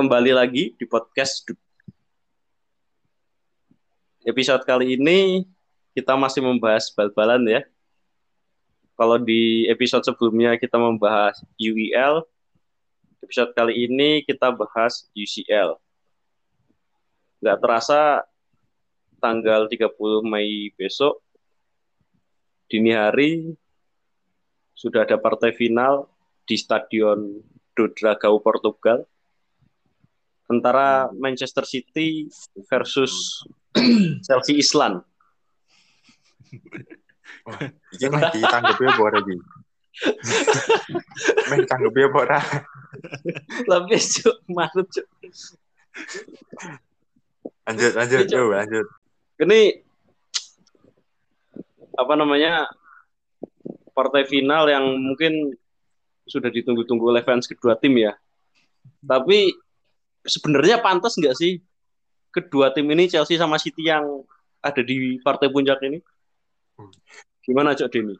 kembali lagi di podcast episode kali ini kita masih membahas bal-balan ya. Kalau di episode sebelumnya kita membahas UEL, episode kali ini kita bahas UCL. Nggak terasa tanggal 30 Mei besok, dini hari, sudah ada partai final di Stadion do Dragão Portugal antara Manchester City versus Chelsea Island. Oh, iki meh ditanggepi apa ora iki? Meh tanggepi apa ora? Tapi cuk, manut cuk. Lanjut, lanjut, Cuk. lanjut. Ini apa namanya partai final yang mungkin sudah ditunggu-tunggu oleh fans kedua tim ya. Tapi sebenarnya pantas nggak sih kedua tim ini Chelsea sama City yang ada di partai puncak ini? Gimana Cok Denny?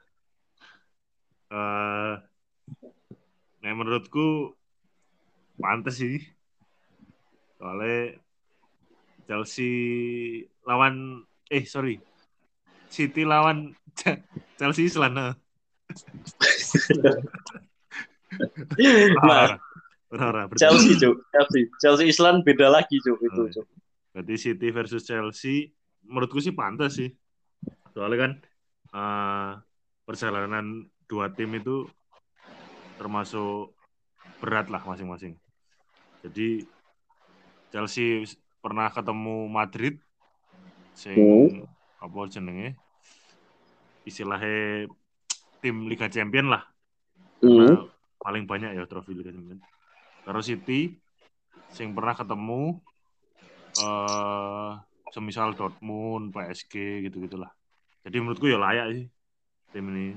eh nah menurutku pantas sih. Soalnya Chelsea lawan eh sorry City lawan Ch- Chelsea Island. eh. Nah, Ora, ora. Chelsea Cok, Chelsea. Chelsea Island beda lagi Cok itu Oh, iya. Cok. Berarti City versus Chelsea menurutku sih pantas sih. Soalnya kan eh, perjalanan dua tim itu termasuk berat lah masing-masing. Jadi Chelsea pernah ketemu Madrid sing apa jenenge istilahnya tim Liga Champion lah Hmm. paling banyak ya trofi Liga Champions. Karo City sing pernah ketemu eh semisal Dortmund, PSG gitu-gitulah. Jadi menurutku ya layak sih tim ini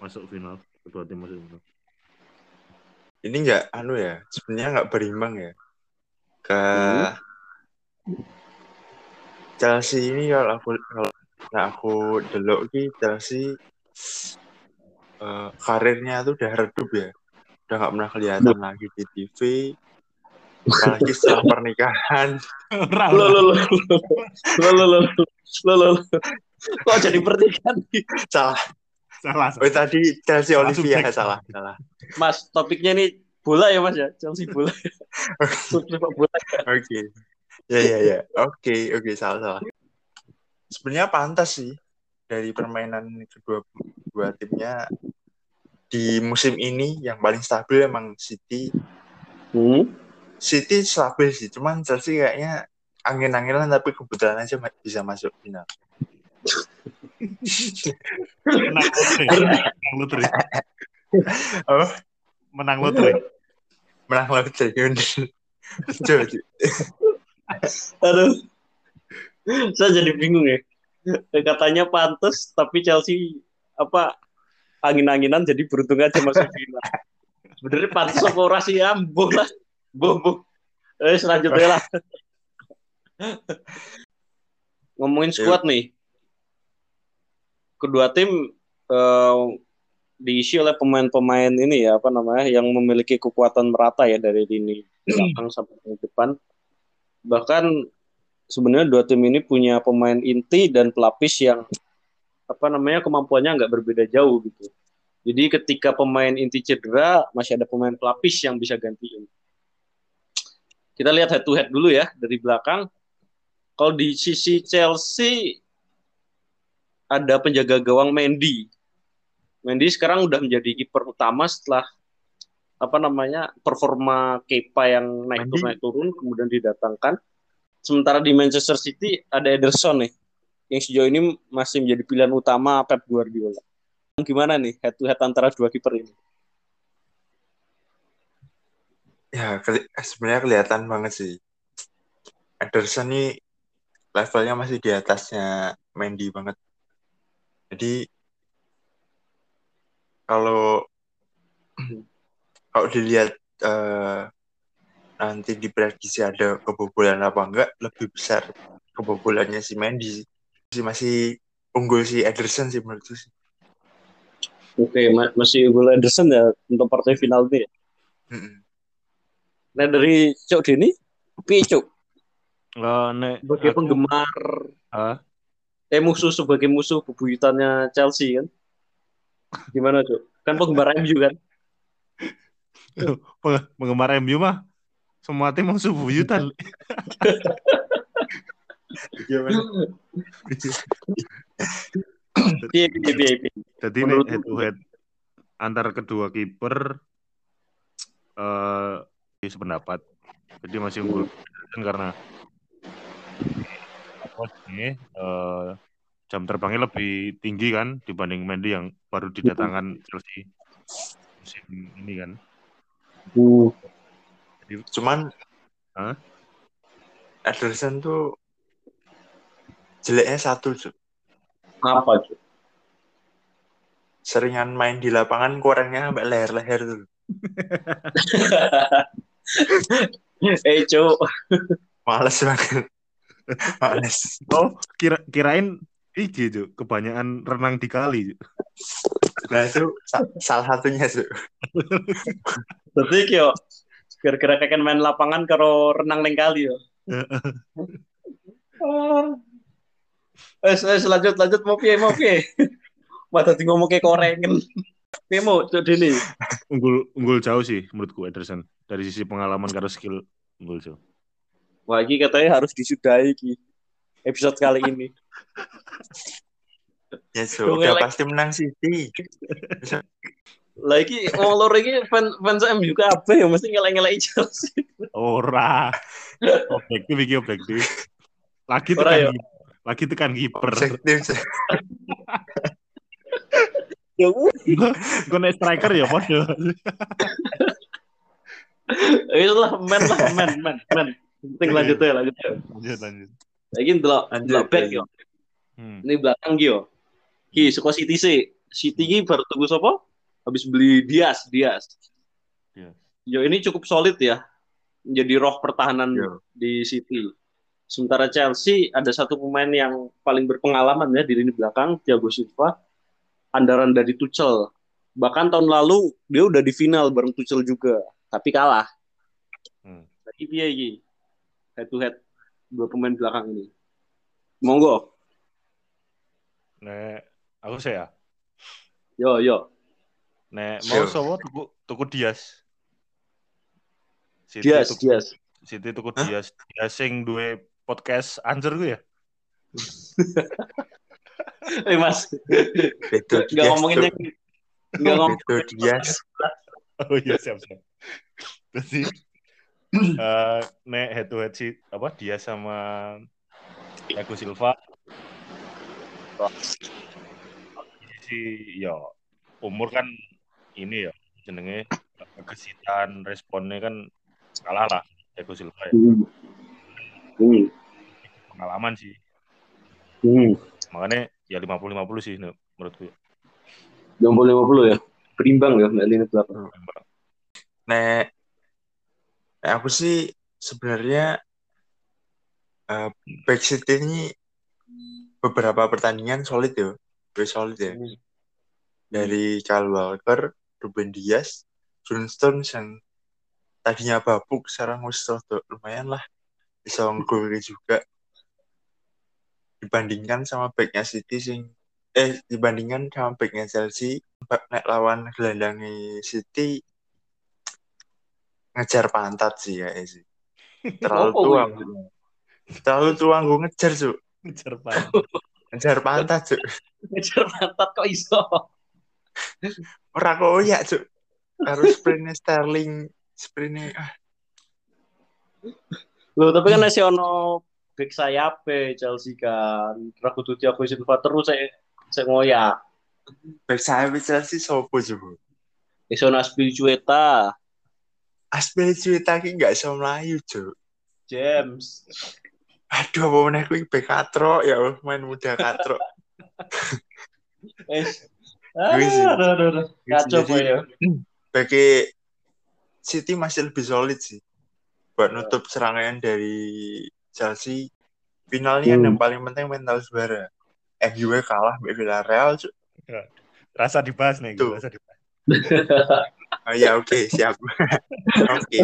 masuk final, kedua tim masuk final. Ini enggak anu ya, sebenarnya enggak berimbang ya. Ke Chelsea ini kalau aku kalau nah aku delok ki Chelsea eh, karirnya tuh udah redup ya. Udah nggak pernah kelihatan lagi di TV. Apalagi setelah pernikahan. Lo lo lo lo lo lo lo lo lo lo. Kok jadi pernikahan? Salah. Salah. Oh tadi Chelsea Salah Olivia subjek. salah, salah. Mas, topiknya ini bola ya Mas ya? Chelsea bola. Sepak bola. Oke. Ya ya ya. Oke, oke salah salah. Sebenarnya pantas sih dari permainan kedua dua timnya di musim ini yang paling stabil emang City. Hmm. City stabil sih, cuman Chelsea kayaknya angin-anginan tapi kebetulan aja bisa masuk final. Menang lotre. Menang lotre. Oh, Menang lotre. menang Chelsea. Coba. Aduh. Saya jadi bingung ya. Katanya pantas tapi Chelsea apa angin-anginan jadi beruntung aja masuk final. Sebenarnya pantas apa ora sih ya? Mbuh lah. Mbuh, mbuh. Eh, selanjutnya lah. Ngomongin squad nih. Kedua tim eh, diisi oleh pemain-pemain ini ya apa namanya yang memiliki kekuatan merata ya dari lini belakang sampai ke depan. Bahkan sebenarnya dua tim ini punya pemain inti dan pelapis yang apa namanya kemampuannya nggak berbeda jauh gitu. Jadi ketika pemain inti cedera masih ada pemain pelapis yang bisa gantiin. Kita lihat head to head dulu ya dari belakang. Kalau di sisi Chelsea ada penjaga gawang Mendy. Mendy sekarang udah menjadi kiper utama setelah apa namanya performa Kepa yang naik turun naik turun kemudian didatangkan. Sementara di Manchester City ada Ederson nih yang sejauh ini masih menjadi pilihan utama Pep Guardiola. Gimana nih head to head antara dua kiper ini? Ya, keli- sebenarnya kelihatan banget sih. Ederson nih levelnya masih di atasnya Mendy banget. Jadi kalau kalau dilihat eh, nanti diprediksi ada kebobolan apa enggak, lebih besar kebobolannya si Mendy sih. Masih, unggul si Ederson sih menurutku sih. Oke, ma- masih unggul Ederson ya untuk partai final ini. ya. Mm-mm. Nah dari Cok Deni, piye Cok? Eh, nek Sebagai aku- penggemar, Hah? eh musuh sebagai musuh bebuyutannya Chelsea kan? Gimana Cok? Kan penggemar MU kan? Peng- penggemar MU mah semua tim musuh buyutan. Gimana? Piye piye piye. Jadi Menurut- head to head antara kedua kiper eh sependapat. Jadi masih unggul karena apa sih eh, jam terbangnya lebih tinggi kan dibanding Mendy yang baru didatangkan Chelsea musim ini kan. Cuman Hah? Ederson tuh jeleknya satu, Cuk. Apa Cok? Seringan main di lapangan kurangnya sampai leher-leher tuh. eh Cok, Males banget. Males. Oh, kira kirain iki Cuk, kebanyakan renang di kali. Cuk. Nah itu sa- salah satunya, Cuk. berarti kyo gara-gara kakek main lapangan karo renang neng kali yo. Eh, eh, lanjut lanjut mau piye mau piye. Wah tadi ngomong kayak korengen. Piye mau Cok Deni? unggul unggul jauh sih menurutku Ederson dari sisi pengalaman karo skill unggul jauh. Wah, ini katanya harus disudahi ki episode kali ini. Ya, Cuk. Dong, Udah pasti menang City. Lagi wong loro iki fan fans MU kabeh ya mesti ngelek-ngelek Chelsea. Ora. Objektif iki objektif. Lagi tekan ya? lagi tekan kiper. Objektif. Ya Gue nek striker ya podo. wis lah men lah men men men. Penting lanjut ya lanjut ya. Lanjut lanjut. Lagi ndelok Lanjut, ndelok back yo. Hmm. Ini belakang yo. Ki saka City sih. City ki baru tunggu sapa? Habis beli Dias, Dias. Yo ini cukup solid ya. Menjadi roh pertahanan di City. Sementara Chelsea ada satu pemain yang paling berpengalaman ya di lini belakang, Thiago Silva, andalan dari Tuchel. Bahkan tahun lalu dia udah di final bareng Tuchel juga, tapi kalah. Hmm. Lagi piye iki? Head to head dua pemain belakang ini. Monggo. Nek aku sih ya. Yo yo. Nek mau sopo tuku tuku Dias. Siti Dias, tuku, Dias. Siti tuku Hah? Dias. Dias sing duwe podcast anjir gue ya. Eh Mas, Beto nggak ngomongin yang nggak ngomong Beto Dias. Oh iya siap siap. Jadi eh nek head to head sih apa dia sama Thiago Silva si ya umur kan ini ya jenenge kesitan responnya kan kalah lah Thiago Silva ya. Hmm. Pengalaman sih Hmm. makanya ya 50-50 sih menurutku Jomblo 50 ya. Berimbang ya mbak lini belakang. Nek, aku sih sebenarnya eh back City ini beberapa pertandingan solid ya, very solid ya. Dari Kyle Walker, Ruben Dias, John Stones yang tadinya babuk sekarang wis lumayan lah bisa ngegol juga dibandingkan sama backnya City sing eh dibandingkan sama backnya Chelsea nek lawan gelandangi City ngejar pantat sih ya sih. Terlalu tua terlalu tua gue ngejar cuk. Ngejar pantat. ngejar pantat cuk. Ngejar pantat kok iso. ora koyak cuk. Harus sprintnya Sterling sprintnya ah. Loh, tapi kan masih ono back sayap Chelsea kan. Ragu tuh Thiago Silva terus saya saya ngoyak. back saya Chelsea sopo coba Iso Aspilicueta, Aspil cerita ki nggak iso melayu cuk James. aduh apa meneh kuwi back katro ya Allah main muda katro Eh, aduh, aduh, aduh. Kacau ya. bagi City masih lebih solid sih buat nutup serangan dari Chelsea finalnya Hmm. yang paling penting mental juara MU kalah mbak Villarreal cuk. Rasa dibahas nih, Tuh. rasa dibahas. Oh iya, oke, siap. oke.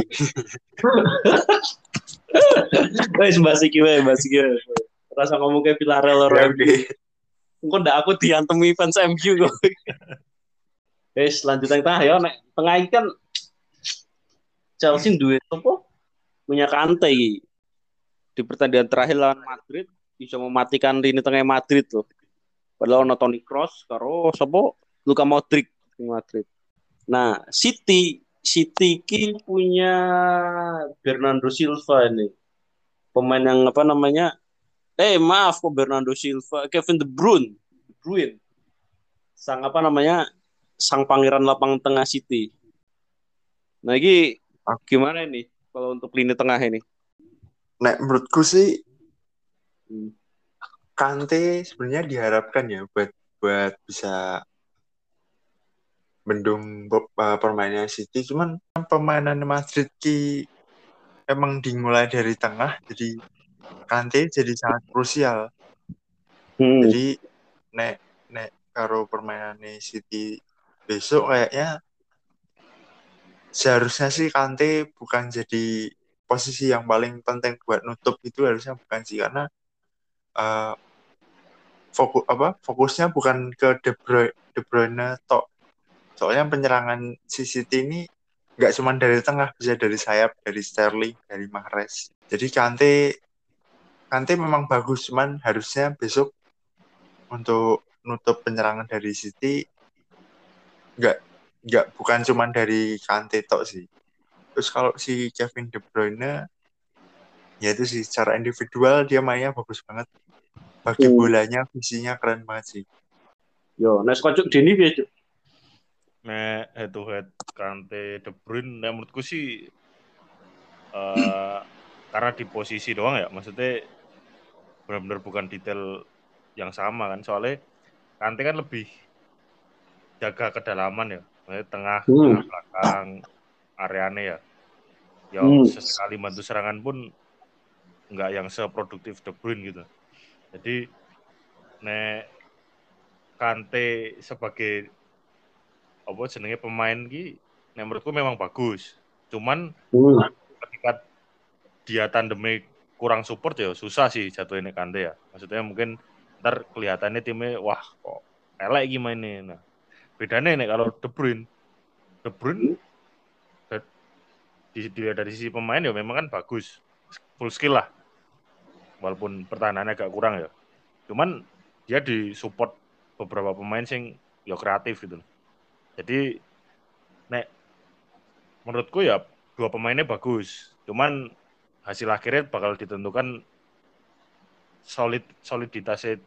Wes mbak Siki wae, mbak Siki. Rasa ngomong kayak Villarreal Oke, orang oke. Engko ndak aku diantemi fans MU kok. Wes lanjut yang tengah ya nek tengah iki kan Chelsea duwe apa? Punya Kante iki. Di pertandingan terakhir lawan Madrid bisa mematikan lini tengah Madrid loh. Padahal ono Toni Kroos karo sapa Luka Modric di Madrid. Nah, City City ki punya Bernardo Silva ini. Pemain yang apa namanya? Eh, maaf kok Bernardo Silva, Kevin De Bruyne. De Bruyne. Sang apa namanya? Sang pangeran lapang tengah City. Nah, ini gimana ini kalau untuk lini tengah ini? Nek menurutku sih Hmm. Kante sebenarnya diharapkan ya buat buat bisa mendung uh, permainan City cuman permainan Madrid ki emang dimulai dari tengah jadi Kante jadi sangat krusial Hmm. jadi nek nek karo permainan City besok kayaknya seharusnya sih Kante bukan jadi posisi yang paling penting buat nutup itu harusnya bukan sih karena uh, fokus apa fokusnya bukan ke De Bruyne, De Bruyne tok. Soalnya penyerangan City ini nggak cuma dari tengah bisa dari sayap dari Sterling dari Mahrez. Jadi Kante Kante memang bagus cuman harusnya besok untuk nutup penyerangan dari City nggak nggak bukan cuma dari Kante tok sih terus kalau si Kevin De Bruyne ya itu sih secara individual dia mainnya bagus banget bagi Hmm. bolanya visinya keren banget sih Yo, nek kocok Dini piye, Cuk? Nek head to head Kante De Bruyne, nek menurutku sih eh karena di posisi doang ya, maksudnya benar-benar bukan detail yang sama kan, soalnya Kante kan lebih jaga kedalaman ya, maksudnya tengah, Hmm. tengah belakang, areane ya. Ya Hmm. sesekali bantu serangan pun nggak yang seproduktif De Bruyne gitu. Jadi nek Kante sebagai apa jenenge pemain ki nek menurutku memang bagus. Cuman Hmm. ketika dia tandemnya kurang support ya susah sih jatuhin Kante ya. Maksudnya mungkin ntar kelihatannya timnya wah kok elek gimana. Nah, bedanya nih kalau De Bruyne. De Bruyne da- di, dilihat dari sisi pemain ya memang kan bagus. Full skill lah. Walaupun pertahanannya agak kurang ya. Cuman dia disupport beberapa pemain sing ya kreatif gitu. Jadi nek menurutku ya dua pemainnya bagus. Cuman hasil akhirnya bakal ditentukan solid soliditasnya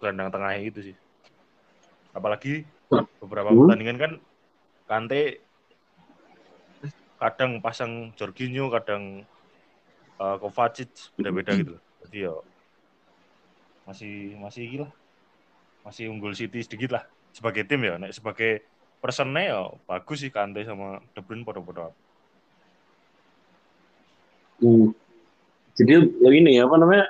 gelandang tengahnya itu sih. Apalagi beberapa Hmm. pertandingan kan Kante kadang pasang Jorginho, kadang uh, Kovacic beda-beda gitu. loh. Jadi ya masih masih gila. Masih unggul City sedikit lah sebagai tim ya. Nek sebagai personnya ya bagus sih Kante sama De Bruyne pada-pada. Hmm. Jadi ini ya apa namanya?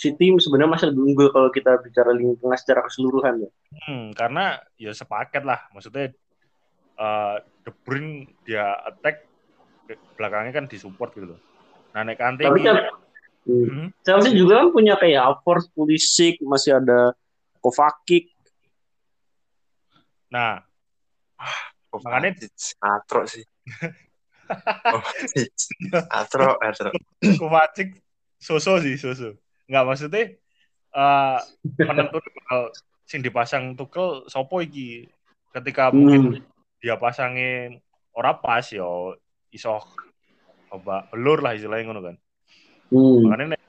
City sebenarnya masih lebih unggul kalau kita bicara lini tengah secara keseluruhan ya. Hmm, karena ya sepaket lah. Maksudnya eh De Bruyne dia attack belakangnya kan disupport gitu loh. Nah, nek Kante Tapi ini kan hmm. Hmm, Chelsea juga kan punya kayak Havertz, Pulisic, masih ada Kovacic. nah, Makanya- Kovacic katro sih katro katro Kovacic soso sih, soso. Enggak maksudnya eh penentu bakal sing dipasang Tuchel sopo iki. Ketika mungkin dia pasangnya ora pas ya iso coba belur lah istilahnya ngono kan. Hmm. Makanya nek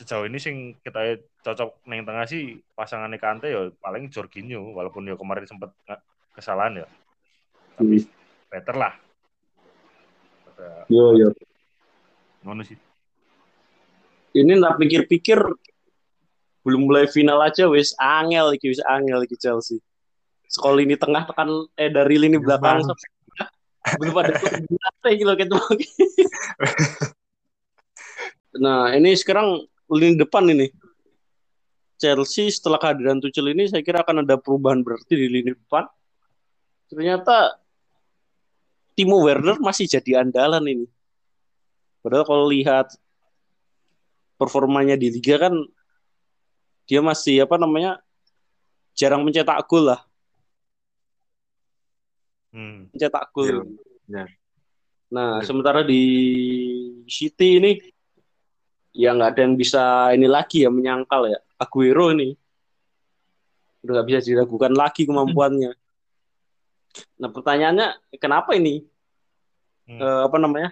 sejauh ini sing kita cocok neng tengah sih pasangannya Kante ya paling Jorginho walaupun ya kemarin sempat nge- kesalahan ya. Tapi better lah. Yo yo. ngono sih. Ini nak pikir-pikir belum mulai final aja wis angel iki wis angel iki Chelsea. Sekolah ini tengah tekan eh dari lini belakang Emang. sampai belum ada berapa gitu gitu. Nah, ini sekarang lini depan ini. Chelsea setelah kehadiran Tuchel ini saya kira akan ada perubahan berarti di lini depan. Ternyata Timo Werner masih jadi andalan ini. Padahal kalau lihat performanya di liga kan dia masih apa namanya jarang mencetak gol lah, Hmm. mencetak gol. Iya, benar. Nah, Benar. sementara di City ini ya nggak ada yang bisa ini lagi ya menyangkal ya. Aguero ini udah nggak bisa diragukan lagi kemampuannya. Nah, pertanyaannya kenapa ini Hmm. eh, apa namanya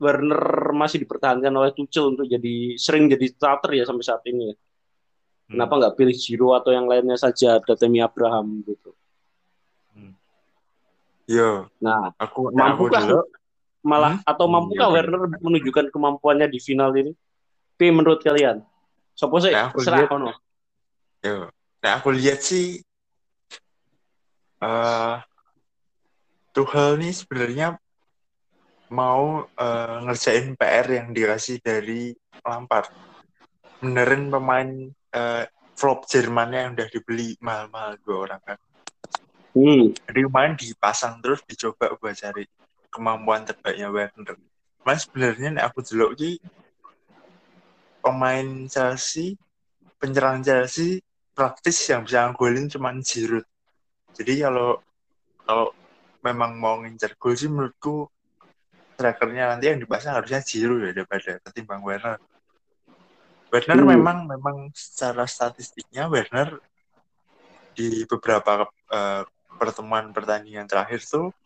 Werner masih dipertahankan oleh Tuchel untuk jadi sering jadi starter ya sampai saat ini ya. Hmm. Kenapa nggak pilih Giro atau yang lainnya saja ada Temi Abraham gitu. Yo, Nah, aku aku mampukah dulu malah Hmm? atau mampukah Iya. Werner menunjukkan kemampuannya di final ini? Tapi menurut kalian? Sopo sih? Nah, aku Serah lihat- kono. Yo. Nah, aku lihat sih eh Tuchel nih sebenarnya mau eh, ngerjain PR yang dikasih dari Lampard. Benerin pemain eh, flop Jermannya yang udah dibeli mahal-mahal dua orang kan. Hmm. Jadi kemarin dipasang terus dicoba buat cari kemampuan terbaiknya Werner. Mas sebenarnya nek aku delok ki pemain Chelsea, penyerang Chelsea praktis yang bisa ngegolin cuman Giroud. Jadi kalau kalau memang mau ngincer gol sih menurutku strikernya nanti yang dipasang harusnya Giroud ya daripada ketimbang Werner. Werner Hmm. memang memang secara statistiknya Werner di beberapa eh, pertemuan pertandingan terakhir tuh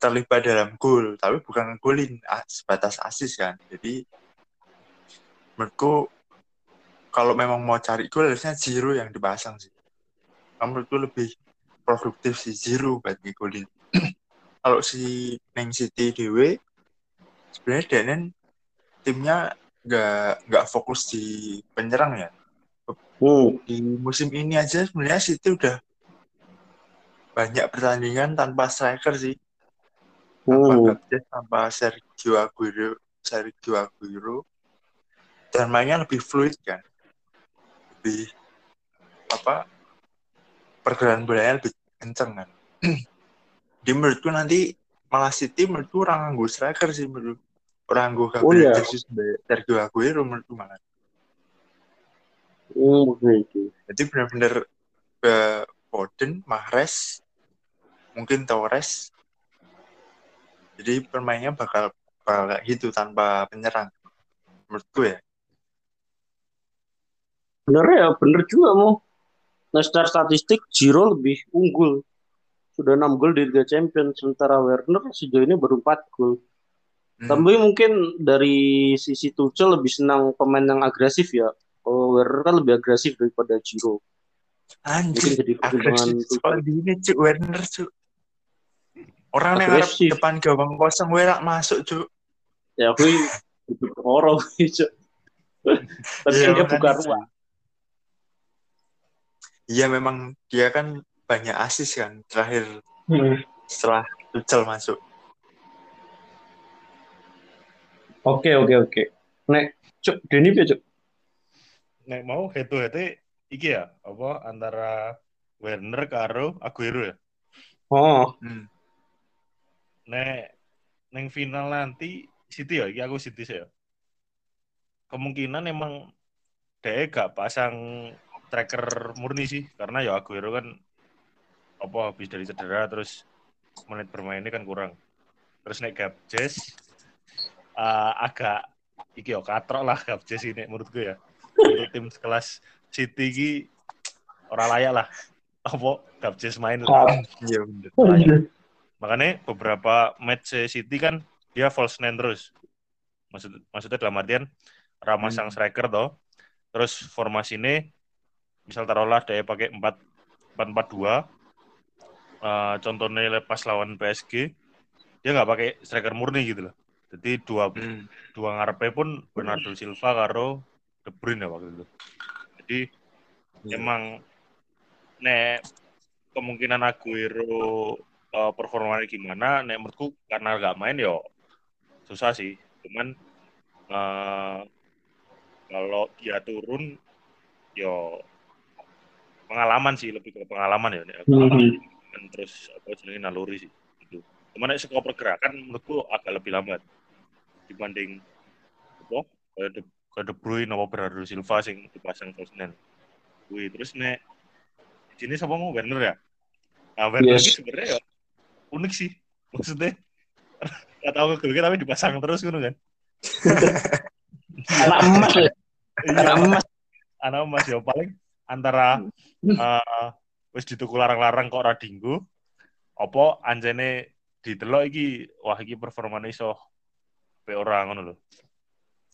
terlibat dalam gol, tapi bukan ngegolin, ah, sebatas asis kan. Jadi menurutku kalau memang mau cari gol harusnya Zero yang dipasang sih. Menurutku lebih produktif si Zero buat ngegolin. kalau si Neng City dewe sebenarnya Denen timnya nggak nggak fokus di penyerang ya. Hmm. Di musim ini aja sebenarnya City udah banyak pertandingan tanpa striker sih tanpa Hmm. Gakdes, tanpa Sergio Aguero, Sergio Aguero, dan mainnya lebih fluid kan, lebih apa pergerakan bolanya lebih kenceng kan. Di menurutku nanti malah City menurutku orang nganggo striker sih menurut orang nganggo Oh, Gabriel iya. Jesus Sergio Aguero menurutku malah. Hmm, oke, oke. Jadi benar-benar ke Foden, Mahrez, mungkin Torres. Jadi permainnya bakal bakal kayak gitu tanpa penyerang. Menurutku ya. Bener ya, bener juga mau. Nah, secara statistik Giro lebih unggul. Sudah 6 gol di Liga Champions, sementara Werner sejauh ini baru 4 gol. Hmm. Tapi mungkin dari sisi Tuchel lebih senang pemain yang agresif ya. Kalau Werner kan lebih agresif daripada Giro. Mungkin Anjir, jadi pertimbangan agresif di ini cuk Werner cuk. Orang yang ngarep Agresif. depan gawang kosong Werak masuk cuk. Ya, aku itu orang gitu. Tapi Iya, kan dia buka Cuk. ruang. Iya memang dia kan banyak asis kan terakhir setelah Tuchel masuk. Oke, oke, oke. Nek, cuk, Denny ya, cuk. Nek mau head to head iki ya apa antara Werner karo Aguero ya. Oh, Hmm. Nek neng final nanti City ya, iki aku City sih ya. Kemungkinan emang dia gak pasang tracker murni sih, karena ya Aguero kan apa habis dari cedera terus menit bermainnya kan kurang. Terus nek Gabjes eh, agak iki yo katrok lah Gabjes ini menurutku ya. Untuk tim sekelas City iki ora layak lah. Apa Gabjes main Iya layak. Makanya beberapa match City kan dia false nine terus. Maksud maksudnya dalam artian ramasang Hmm. striker toh. Terus formasi ini misal taruhlah dia pakai 4 4 4 2 Eh, contohnya lepas lawan PSG dia nggak pakai striker murni gitu loh. Jadi dua Hmm. dua ngarepe pun Bernardo Silva karo De Bruyne ya waktu itu. Jadi Iya. emang nek kemungkinan Aguero uh, performanya gimana nek menurutku karena nggak main yo susah sih cuman uh, kalau dia turun yo pengalaman sih lebih ke pengalaman ya nek aku. Mhm. Dan terus apa jenenge naluri sih gitu. Cuman Cuma nek saka pergerakan menurutku agak lebih lambat dibanding apa kayak De, kayak De Bruyne apa Bernardo Silva sing dipasang Fosnen. Wih, terus nek di sini sama mau Werner ya. Nah, Werner Yes. sebenarnya ya unik sih. Maksudnya Gak tahu kegel tapi dipasang terus kan kan. Anak emas ya. Anak Iya, emas. anak emas ya paling antara eh wis dituku larang-larang kok ora dinggo apa anjene didelok iki wah iki performane iso pe ora ngono lho.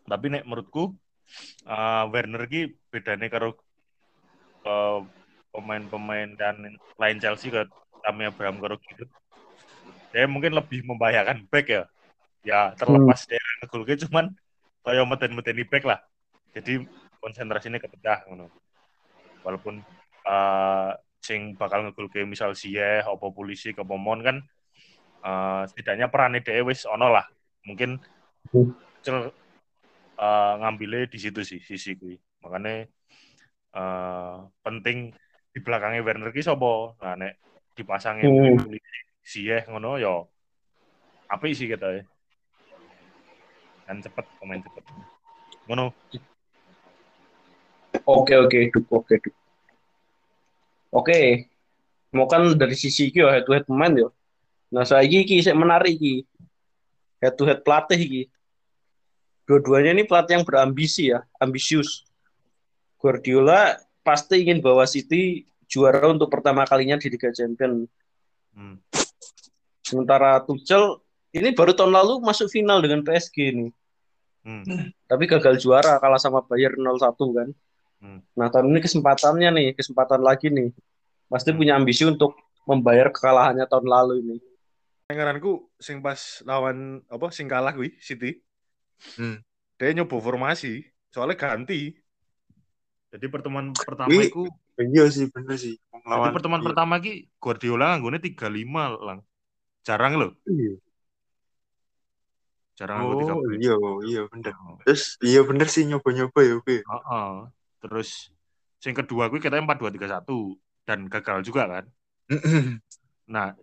Tapi nek menurutku eh Werner iki bedane karo eh, pemain-pemain dan lain Chelsea kayak Tammy Abraham karo Giroud. Dia mungkin lebih membahayakan back ya. Ya terlepas dia ngegolke cuman kaya meten-meteni back lah. Jadi konsentrasinya kepecah ngono. Walaupun eh sing bakal ngegolke misal Ziyech apa polisi ke Pomon kan eh setidaknya perannya dhewe wis ono lah. Mungkin Hmm. cel eh ngambilnya di situ sih sisi. Makanya eh penting di belakangnya Werner ki sapa? Nah nek dipasangnya Hmm. polisi Ziyech ngono ya apik sih kita ya. Dan cepet pemain cepet. Ngono. Oke oke Duk, oke Duk. Oke. Mau kan dari sisi iki ya head to head pemain ya. Nah, saya iki sik menarik iki. Head to head pelatih iki. Dua-duanya ini pelatih yang berambisi ya, ambisius. Guardiola pasti ingin bawa City juara untuk pertama kalinya di Liga Champions. Hmm. Sementara Tuchel ini baru tahun lalu masuk final dengan PSG nih. Hmm. Tapi gagal juara kalah sama Bayern 0-1 kan. Hmm. Nah, tahun ini kesempatannya nih, kesempatan lagi nih. Pasti Hmm. punya ambisi untuk membayar kekalahannya tahun lalu ini. Pengeranku sing pas lawan apa sing kalah kuwi City. Hmm. Dia nyoba formasi, soalnya ganti. Jadi pertemuan pertama Wih, iku Iya sih bener sih. Wong jadi lawan pertemuan iya. pertama ki Guardiola nganggone 35 lang. Jarang loh, Iya. jarang Oh 30. iya iya bener. Heeh. Terus iya bener sih nyoba-nyoba ya oke. Heeh. Terus sing kedua kuwi katanya 4-2-3-1 dan gagal juga kan. Nah,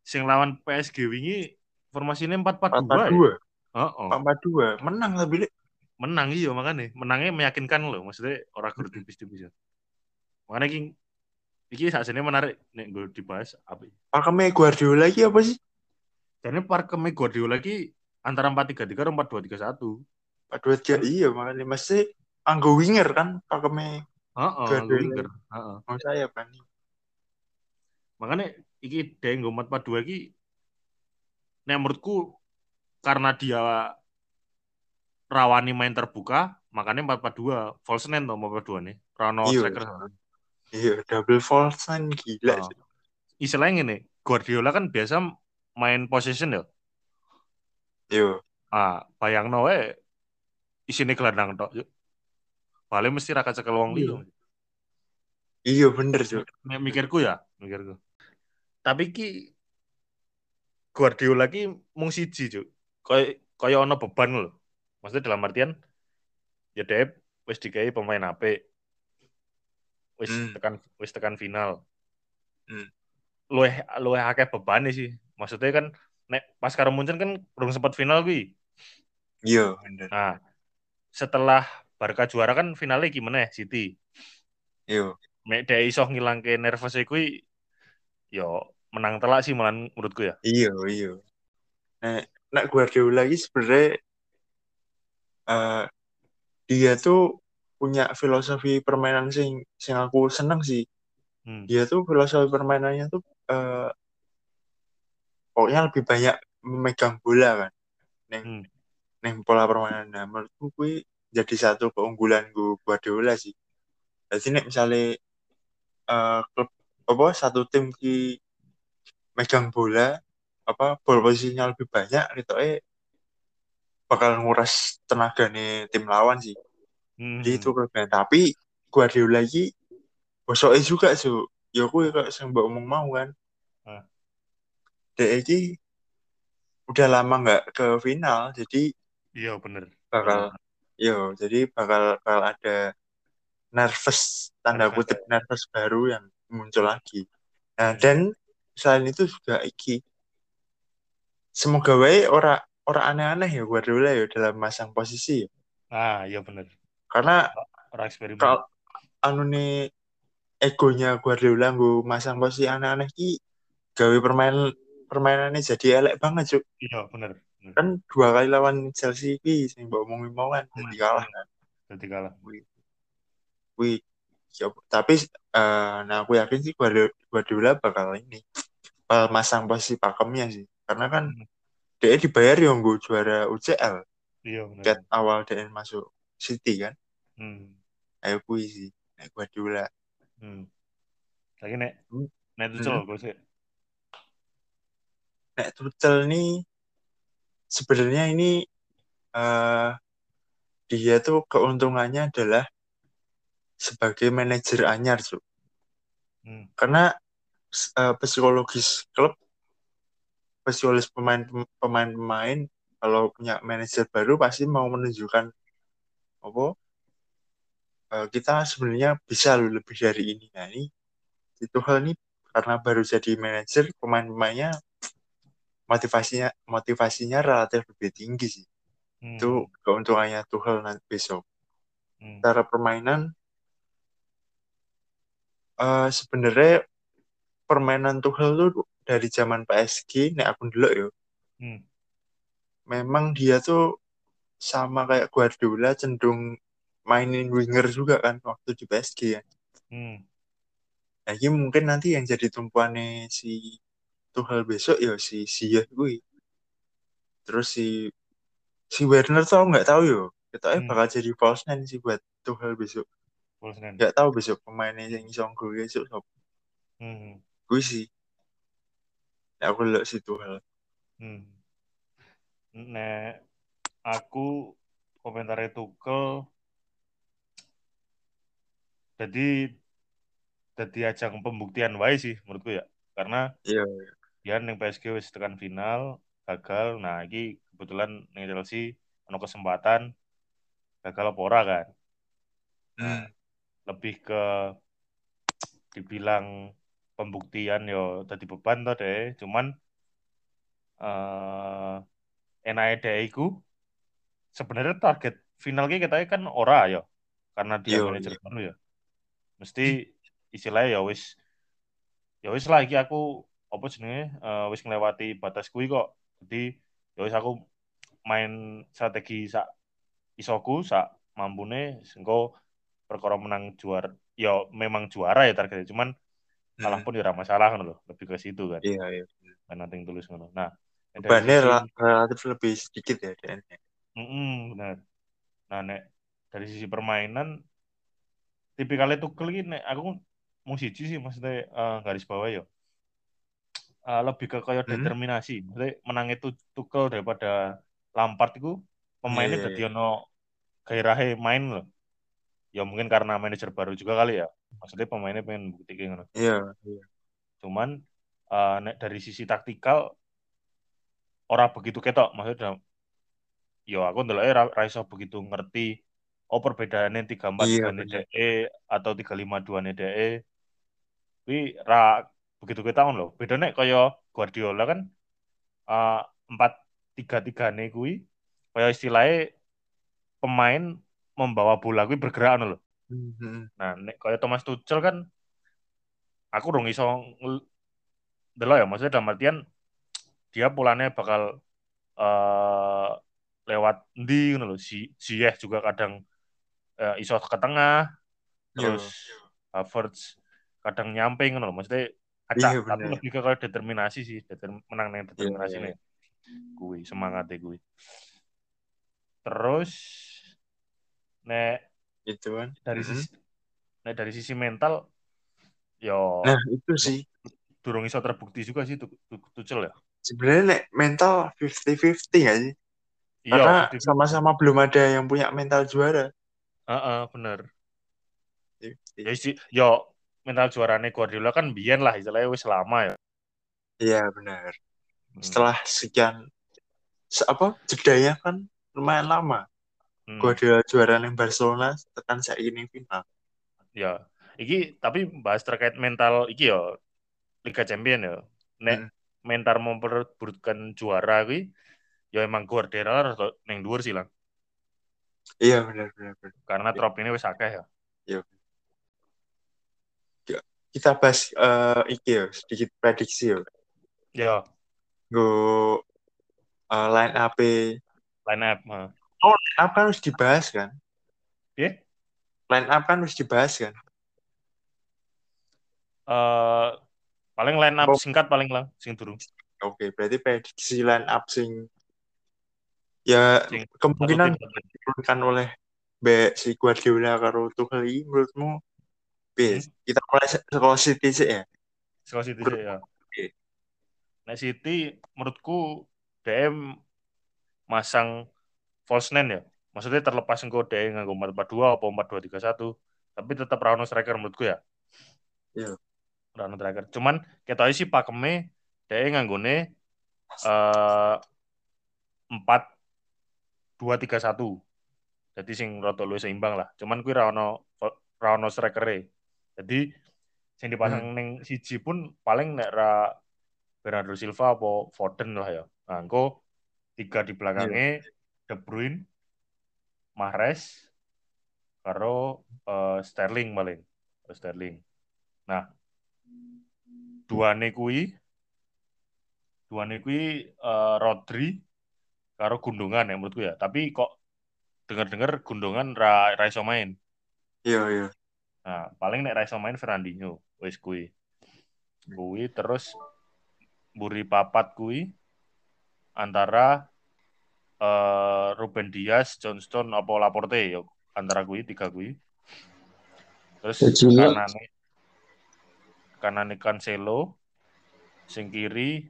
sing lawan PSG wingi formasinya 4-4-2 Empat ya. dua, Heeh. empat dua, menang lah bilik. menang iya makanya menangnya meyakinkan loh maksudnya orang kudu tipis-tipis ya makanya iki iki saat ini menarik nih gue dibahas apa Pakemnya Guardiola lagi apa sih? jadi parkeme Guardiola lagi antara 4-3-3 atau 4-2-3-1 Empat dua tiga iya makanya masih anggo winger kan pakemnya heeh Guardiola. winger heeh mau saya kan. makanya iki dia nggo 4-4-2 iki nek menurutku karena dia rawani main terbuka makanya 4-4-2 false nine tuh 4-4-2 nih Rano Iya. striker Iya double false nine gila Oh. istilahnya gini Guardiola kan biasa main possession ya? Iya. ah bayang wae isine gelandang tok yuk paling mesti raka cekel wong liya. Iya. Bener cuy. Nek mikirku ya mikirku. Tapi ki Guardiola ki mung siji cuk. Kaya ana beban lho. Maksudnya dalam artian ya Dep wis dikai pemain apik wis Hmm. tekan wis tekan final Hmm. luwih luwih akeh beban sih maksudnya kan nek pas karo Munchen kan belum sempat final kuwi Iya bener. Nah, setelah Barca juara kan finalnya gimana ya City. Iya. Mek dia iso ngilangke nervous kuwi yo menang telak sih malah menurutku ya. Iya iya. Nah, nak Guardiola lagi sebenarnya eh dia tuh punya filosofi permainan sing sing aku seneng sih. Hmm. Dia tuh filosofi permainannya tuh eh pokoknya lebih banyak memegang bola kan. Neng Hmm. neng pola permainan nah, menurutku kuwi jadi satu keunggulan gue Guardiola sih. Jadi nek misalnya eh klub apa satu tim ki megang bola apa ball posisinya lebih banyak gitu eh bakal nguras tenaga nih tim lawan sih. Hmm. Itu kelebihan. Tapi Guardiola lagi bosoknya juga su. Ya aku kayak yang mbak omong mau kan. Ini udah lama nggak ke final, jadi Iya bener. bakal yo jadi bakal bakal ada nervous tanda Nervous, kutip nervous baru yang muncul lagi. Nah dan selain itu juga iki semoga wae ora ora aneh-aneh ya Guardiola ya dalam masang posisi ya. Ah, iya bener. Karena Orang eksperimen. kalau anu nih egonya Guardiola nggo masang posisi aneh-aneh ki gawe permainan permainannya jadi elek banget cuk Iya, bener. bener. kan dua kali lawan Chelsea ki sing mbok omongin mau kan jadi kalah kan Jadi kalah. Wih, ya, tapi eh, nah aku yakin sih Guardiola, bakal ini bakal masang posisi pakemnya sih karena kan Hmm. dia dibayar ya nggo juara UCL Iya, bener. ket awal dia masuk City kan Hmm. ayo kui sih nek Guardiola Hmm. Lagi nek Hmm. nek Tuchel gue sih. nek Tuchel nih sebenarnya ini eh dia tuh keuntungannya adalah sebagai manajer anyar Cuk. Hmm. karena eh, psikologis klub psikologis pemain pemain-pemain kalau punya manajer baru pasti mau menunjukkan apa eh, kita sebenarnya bisa loh lebih dari ini nah ini itu hal ini karena baru jadi manajer pemain-pemainnya motivasinya motivasinya relatif lebih tinggi sih Hmm. itu keuntungannya Tuchel nanti besok Hmm. cara permainan eh sebenarnya permainan Tuchel tuh dari zaman PSG nek aku dulu ya Hmm. memang dia tuh sama kayak Guardiola cenderung mainin winger juga kan waktu di PSG kan Hmm. nah ini mungkin nanti yang jadi tumpuannya si Tuchel besok ya si Ziyech gue terus si si Werner tuh aku nggak tahu yo kita eh Hmm. bakal jadi false nine sih buat Tuchel besok Wolfsburg. nggak tahu besok pemainnya yang iso gue besok siapa Hmm. gue sih ya aku lihat si Tuchel Hmm. Nek aku komentarnya Tuchel jadi jadi ajang pembuktian wae sih menurutku ya. Karena iya dia yang PSG wis tekan final gagal. Nah, ini kebetulan ning Chelsea ono kesempatan gagal apa ora kan. Nah, Hmm. lebih ke dibilang pembuktian yo tadi beban toh deh. Cuman eh deh iku sebenarnya target final ki kita kan ora ya. Karena dia manajer iya. baru ya. Mesti istilahnya ya wis ya wis lah iki aku apa jenenge eh, wis ngelewati batas kuwi kok. Jadi ya wis aku main strategi sak isoku sak mampune sengko perkara menang juara ya memang juara ya targetnya cuman kalah Hmm. pun ya ora masalah kan loh lebih ke situ kan Iya, iya. main nothing tulus ngono nah Bebannya sisi rela- relatif lebih sedikit ya DN. Mm-mm, benar nah nek dari sisi permainan tipikalnya Tuchel ini nek aku mau siji sih maksudnya eh, garis bawah ya. Eh, lebih ke kayak Hmm. determinasi. Maksudnya menang itu Tuchel daripada Lampard itu pemainnya iya, jadi ono gairahnya main loh ya mungkin karena manajer baru juga kali ya. Maksudnya pemainnya pengen buktikan ngono. Iya, iya. cuman eh, nek dari sisi taktikal ora begitu ketok. Maksudnya yo aku ndelok ra iso begitu ngerti oh perbedaannya 3-4 Iya, nih bener. DE atau 3-5-2 nih DE kuwi ra begitu ketok loh bedanya kaya Guardiola kan eh, 4-3-3 nih kuwi kaya istilahnya pemain membawa bola kuwi bergerak ngono lho Hmm, hmm. Nah, nek kaya Thomas Tuchel kan aku dong iso delok ya, maksudnya dalam artian dia polanya bakal eh lewat ndi ngono lho. Si Ziyech juga kadang eh, iso ke tengah, Iya. terus Havertz kadang nyamping ngono lho. Maksudnya acak, Iya, tapi lebih ke kayak determinasi sih, determ menang nang Iya, determinasi iya. nih. Kuwi semangatnya kuwi. Terus nek Itu kan. dari Hmm. sisi nek dari sisi mental yo Nah, itu sih. durung iso terbukti juga sih Tu- Tu- Tuchel ya. Sebenarnya nek mental 50-50 nggak sih? Iya, Karena 50-50. sama-sama belum ada yang punya mental juara. Heeh, bener. 50. Ya isi, yo mental juarane Guardiola kan biyen lah istilahnya wis lama ya. Iya, benar. Hmm. Setelah sekian se apa jedanya kan lumayan lama. Hmm, Guardiola juara yang Barcelona tekan saiki ning final. ya. Iki tapi bahas terkait mental iki yo Liga Champion ya. Nek Hmm. mentar memperebutkan juara kuwi ya emang Guardiola rada ning dhuwur sih lah. Iya benar benar. benar. Karena trop ini wis akeh ya. Kita bahas eh, iki ya, sedikit prediksi ya. Ya, Go eh, line up line up. heeh. line up kan harus dibahas kan? Piye? Line up kan harus dibahas kan? Eh paling line up Oh. singkat paling lang sing durung. Oke, berarti prediksi line up sing ya Sing kemungkinan Satu diturunkan oleh Be si Guardiola karo Tuchel menurutmu piye? Hmm. Kita mulai sekolah City sih ya. Saka City sih ya. Nek City menurutku DM masang false nine ya. Maksudnya terlepas engko DM nganggo 442 apa 4231, tapi tetap ra ono striker menurutku ya. Iya. Ra ono striker. Cuman ketoke sih pakeme DM nganggone eh 4 2 3 1. Jadi sing rada luwih seimbang lah. Cuman kuwi ra ono ra ono strikere. Jadi sing dipasang ning siji pun paling nek ra Bernardo Silva apa Foden lah ya. Nah, engko tiga di belakangnya De Bruyne, Mahrez, karo eh, Sterling paling. Sterling. Nah, dua kuwi dua kuwi eh, Rodri karo Gundungan ya menurutku ya. Tapi kok dengar-dengar Gundungan ra, ra iso main. Iya, iya. Nah, paling nek ra iso main Fernandinho wis kuwi. Kuwi terus mburi papat kuwi antara eh Ruben Dias, Johnston apa Laporte ya antara kuwi tiga kuwi. Terus Jadi, kanane kanane Cancelo sing kiri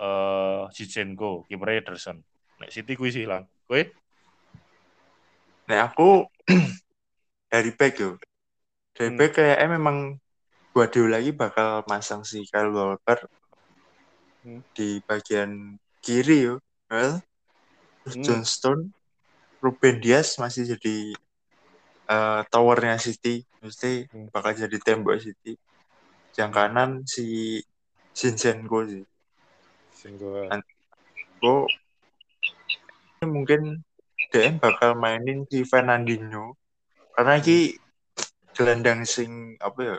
eh Zinchenko, kipernya Ederson. Nek City kuwi sih lang. Kowe Nah, aku dari back yo. Dari Hmm. back kayaknya memang Guardiola lagi bakal masang si Kyle Walker Hmm. di bagian kiri yo. Well, Hmm. John Stone, Ruben Dias masih jadi eh, towernya City, mesti Hmm. bakal jadi tembok City. Yang kanan si Zinchenko sih. Sing gua Gue mungkin DM bakal mainin si Fernandinho. Karena ki gelandang sing apa ya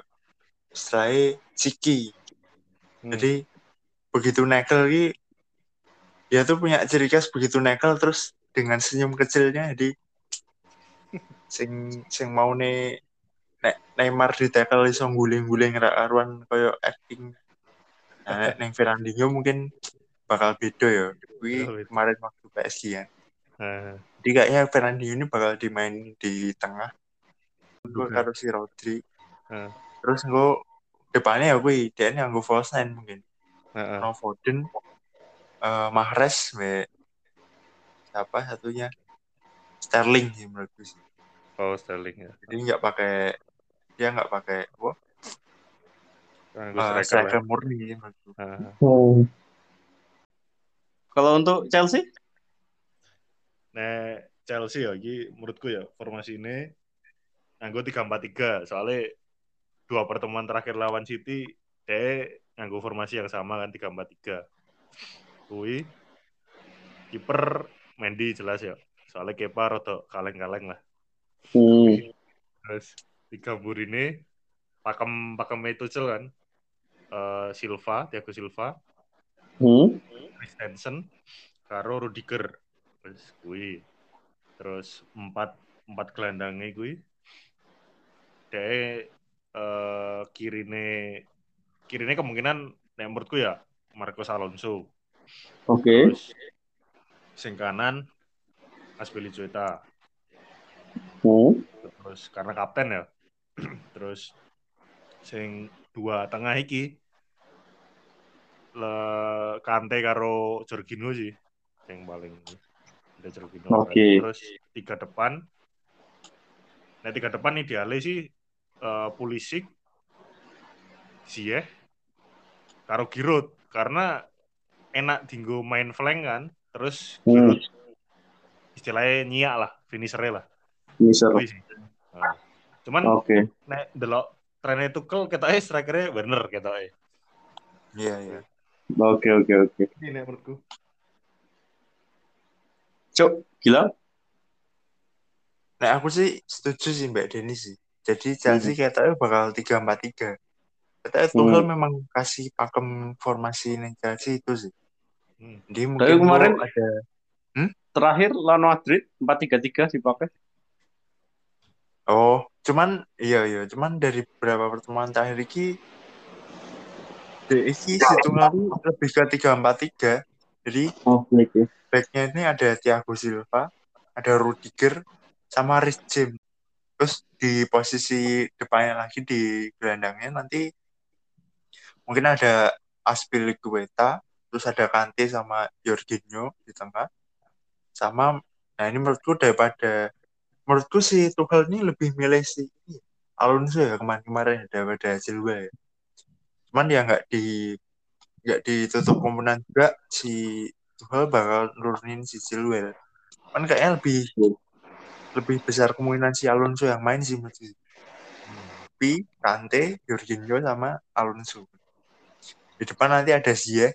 istilahnya ciki Hmm. jadi begitu nekel ki dia tuh punya ciri khas begitu nekel terus dengan senyum kecilnya jadi sing sing mau nih nek Neymar di tackle iso guling-guling ra karuan koyo acting. Nah neng Fernandinho mungkin bakal beda ya. Beda. kemarin waktu PSG ya. Nah, jadi kayaknya Fernandinho ini bakal dimainin di tengah. Gue karo si Rodri. Terus gue depannya ya gue dia yang gue false nine mungkin. Heeh. no Foden eh, Mahrez me siapa satunya? Sterling sih menurut gue sih. Oh, Sterling ya. jadi nggak pakai dia nggak pakai gue striker lah. striker murni menurut gue. Kalau untuk Chelsea, Nah, Chelsea ya, iki menurutku ya formasi ini nganggo 3-4-3 soalnya dua pertemuan terakhir lawan City dia nganggo formasi yang sama kan 3-4-3. Kui kiper Mendy jelas ya. Soalnya Kepa rada kaleng-kaleng lah. hmm. Terus tiga burine pakem pakem Tuchel kan. Eh, Silva, Thiago Silva, Hmm. Christensen, karo Rudiger. Terus kui. Terus empat empat gelandangnya kui. Dia eh kirine kirine kemungkinan nek menurutku ya Marcos Alonso. oke. Terus sing kanan Aspilicueta. Hmm. Terus karena kapten ya. Terus sing dua tengah iki le Kante karo Jorginho sih yang paling ada Jorginho. Oke. Terus tiga depan. Nah tiga depan idealnya sih eh, Pulisic, Ziyech, karo Giroud karena enak dinggo main flank kan. Terus Hmm. Istilahnya nyiak lah, finishernya lah. Sih. Nah, cuman Oke. nek delok trennya Tuchel ketoke strikernya bener ketoke. iya iya Oke oke oke. Ini menurutku. Cok, gila. Nah, aku sih setuju sih Mbak Denny sih. Jadi Chelsea kayaknya bakal 3-4-3. Katanya Tuchel Hmm. memang kasih pakem formasi nih Chelsea itu sih. Hmm. Tapi mungkin kemarin tuh ada terakhir lawan Madrid 4-3-3 dipakai. Oh, cuman iya iya, cuman dari beberapa pertemuan terakhir iki de iki si Tunggal ini lebih ke 3-4-3. Jadi Oh, oke. backnya ini ada Thiago Silva, ada Rudiger, sama Rhys James. Terus di posisi depannya lagi di gelandangnya nanti mungkin ada Aspilicueta, terus ada Kante sama Jorginho di tengah. Sama, nah ini menurutku daripada, menurutku si Tuchel ini lebih milih si Alonso ya kemarin-kemarin daripada Silva ya. Cuman ya nggak di nggak ditutup kemungkinan juga si Tuchel bakal nurunin si Chilwell. Kan kayaknya lebih lebih besar kemungkinan si Alonso yang main sih menurut. Tapi Kante, Jorginho sama Alonso. Di depan nanti ada Ziyech.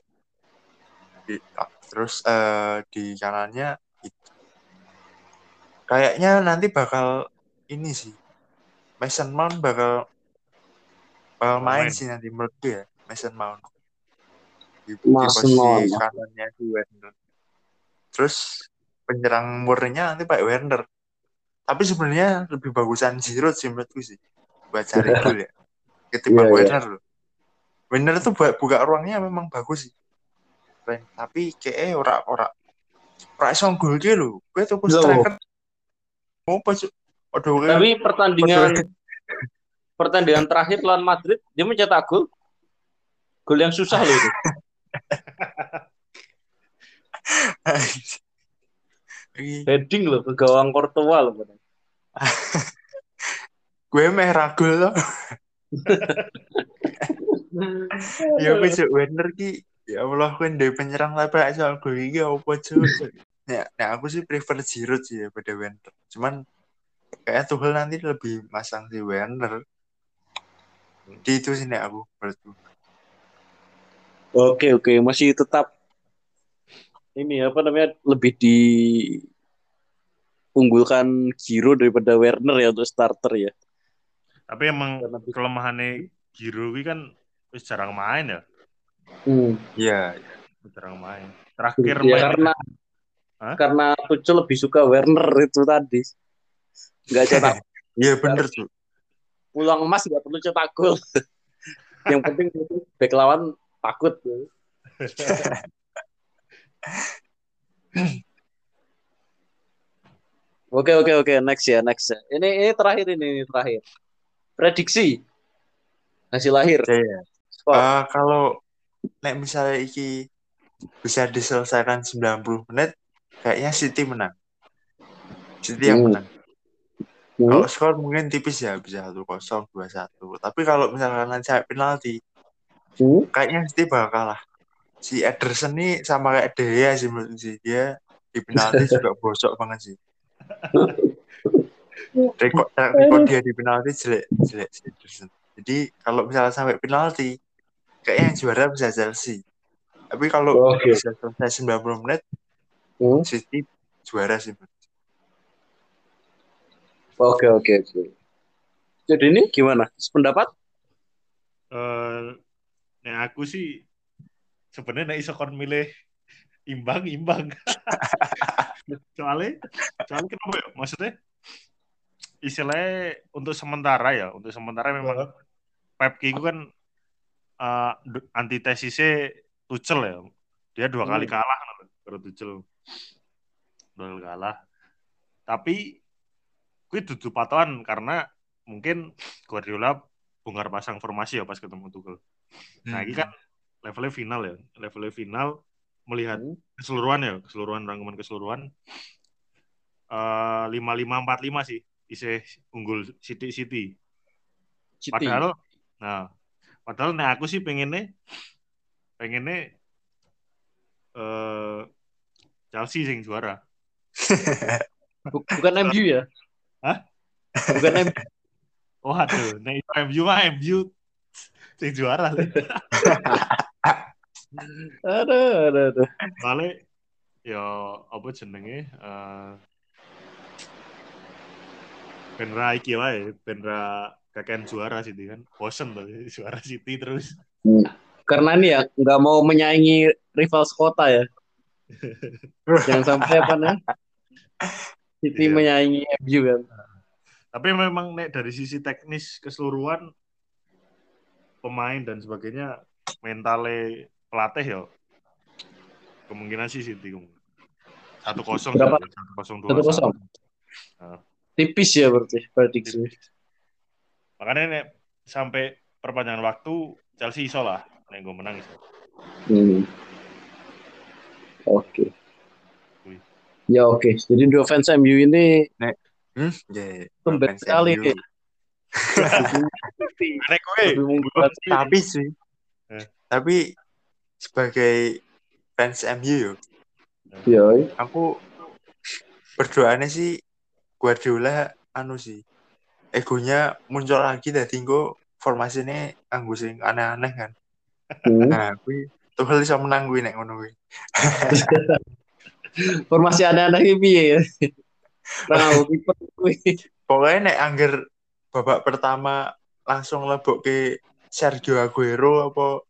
Di- terus eh, di kanannya itu. Kayaknya nanti bakal ini sih. Mason Mount bakal bakal main, main. sih nanti menurut gue ya. Mason Mount. Di, di Mason posisi Mount. kanannya si Werner. Terus penyerang murninya nanti Pak Werner. Tapi sebenarnya lebih bagusan Giroud sih menurutku sih. Buat cari gol ya. Ketimbang Iya, iya. Werner loh. Werner tuh buat buka ruangnya memang bagus sih. Keren. Tapi kayak ora ora ora iso gol ki lho. Kowe tuku Loh. striker. Mau pas Aduh, kowe- Tapi pertandingan pertandingan terakhir lawan Madrid dia mencetak gol. Gol yang susah loh itu. Heading loh ke gawang Courtois loh. gue meh ragul loh. Ya wis Cuk. Werner ki ya Allah kan dari penyerang tapi iso gol iki apa cuk. Ya, nah aku sih prefer Giroud sih daripada Werner. Cuman kayaknya Tuchel nanti lebih masang si Werner. Di itu sih nek aku menurutku. Oke oke masih tetap ini apa namanya lebih di unggulkan Giro daripada Werner ya untuk starter ya. Tapi emang kelemahannya Giro ini kan wis jarang main ya. Hmm. Iya, Jarang main. Terakhir Ya, main karena Hah? karena Tuchel lebih suka Werner itu tadi. Nggak cetak iya bener tuh. Pulang emas nggak perlu cetak gol. Yang penting itu back lawan takut. Oke oke oke next ya next ya. Ini ini terakhir ini, ini terakhir. Prediksi hasil lahir. Iya. Skor. Eh, kalau nek misalnya iki bisa diselesaikan 90 menit, kayaknya City menang. City yang Hmm. menang. Hmm. Kalau skor mungkin tipis ya bisa 1-0, 2-1. Tapi kalau misalkan nanti sampai penalti, Hmm. kayaknya City bakal kalah. Si Ederson nih sama kayak De Gea sih menurut sih. Dia di penalti juga bosok banget sih. Rekor, rekor dia di penalti jelek, jelek si Ederson. Jadi kalau misalnya sampai penalti, kayaknya yang juara bisa Chelsea. Tapi kalau Oke. bisa selesai 90 menit, Hmm. City juara sih. Oke oke oke. Jadi ini gimana? Pendapat? eh nah aku sih sebenarnya iso kon milih imbang imbang. soalnya soalnya kenapa ya? Maksudnya istilahnya untuk sementara ya, untuk sementara memang Pep Ki itu kan eh, du- antitesisnya Tuchel ya. Dia dua kali Hmm. kalah kan, baru Tuchel. Dua kali kalah. Tapi gue dudu patokan karena mungkin Guardiola bongkar pasang formasi ya pas ketemu Tuchel. Nah, ini kan levelnya final ya. Levelnya final melihat Hmm. keseluruhan ya, keseluruhan rangkuman keseluruhan. Lima lima empat lima sih, isih unggul City City. City. Padahal, nah, padahal nah aku sih pengennya, pengennya eh Chelsea sing juara. Bu- bukan MU ya? Hah? Bukan MU. Oh aduh, nah itu MU mah MU sing juara. Aduh, aduh, aduh. Soalnya ya apa jenenge eh Benra iki wae, Benra kakek juara City kan. Bosen tuh juara City terus. Karena ini ya nggak mau menyaingi rival sekota ya. Jangan sampai apa nih? City Iya. menyaingi MU kan. Tapi memang nek dari sisi teknis keseluruhan pemain dan sebagainya mentalnya pelatih ya kemungkinan sih City satu kosong satu kosong dua Satu kosong. Tipis ya berarti prediksi. makanya nek sampai perpanjangan waktu Chelsea iso lah nek gue menang iso. Hmm. Oke. Wih. Ya oke. Jadi dua fans MU ini Hmm, ya. Tumben fans sekali. Nek gue menggunakan Tapi sih, Eh. tapi sebagai fans MU yo, Ya, aku berdoanya sih Guardiola anu sih egonya muncul lagi dari engko formasinya anggo sing aneh-aneh kan. hmm. Nah, kuwi Tuchel iso menang kuwi nek ngono kuwi. formasi ini piye ya. Tahu kiper kuwi. Pokoknya nek angger babak pertama langsung lebok ke Sergio Aguero apa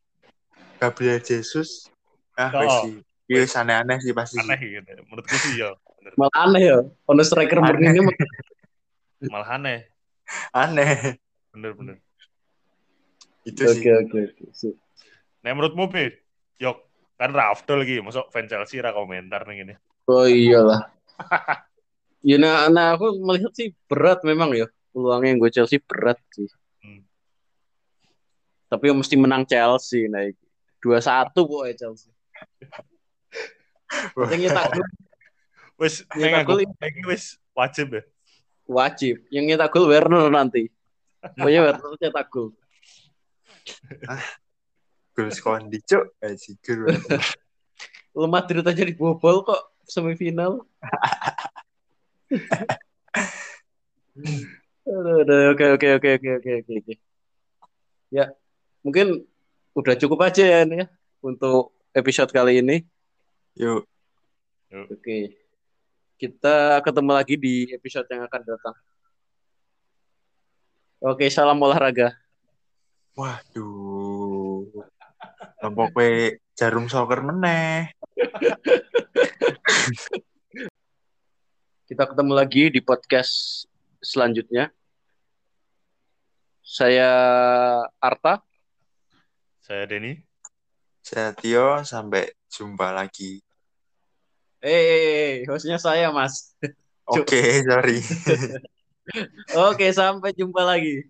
Gabriel Jesus. Ah, Oh. sih. Iya, aneh-aneh sih pasti. sih. aneh gitu menurutku sih ya. Malah aneh ya. Ono striker murni ini malah aneh Aneh. bener-bener Itu sih. Oke oke oke. Nek menurutmu Pit yok kan Rafdol lagi masuk fan Chelsea ra komentar nih gini Oh iyalah. ya nah, nah aku melihat sih berat memang ya. Peluangnya yang gue Chelsea berat sih. Hmm. Tapi yang mesti menang Chelsea naik. Dua satu boy Chelsea. Yang nyetak gol wis Ya, nek tak aku gol- iki wis wajib ya wajib. Yang nyetak gol Werner nanti. Pokoknya Werner cetak gol. Gol skondi cuk. Eh, sigur. Lo Madrid aja dibobol kok semifinal. Aduh, Oke oke oke oke oke oke oke. Ya mungkin udah cukup aja ya ini ya untuk episode kali ini. Yuk, Oke. Kita ketemu lagi di episode yang akan datang. Oke, salam olahraga. waduh. Lompok we jarum soccer meneh. Kita ketemu lagi di podcast selanjutnya. Saya Arta. saya Denny Saya Tio, sampai jumpa lagi. Eh, hostnya saya, Mas. Oke, sorry. Oke, sampai jumpa lagi.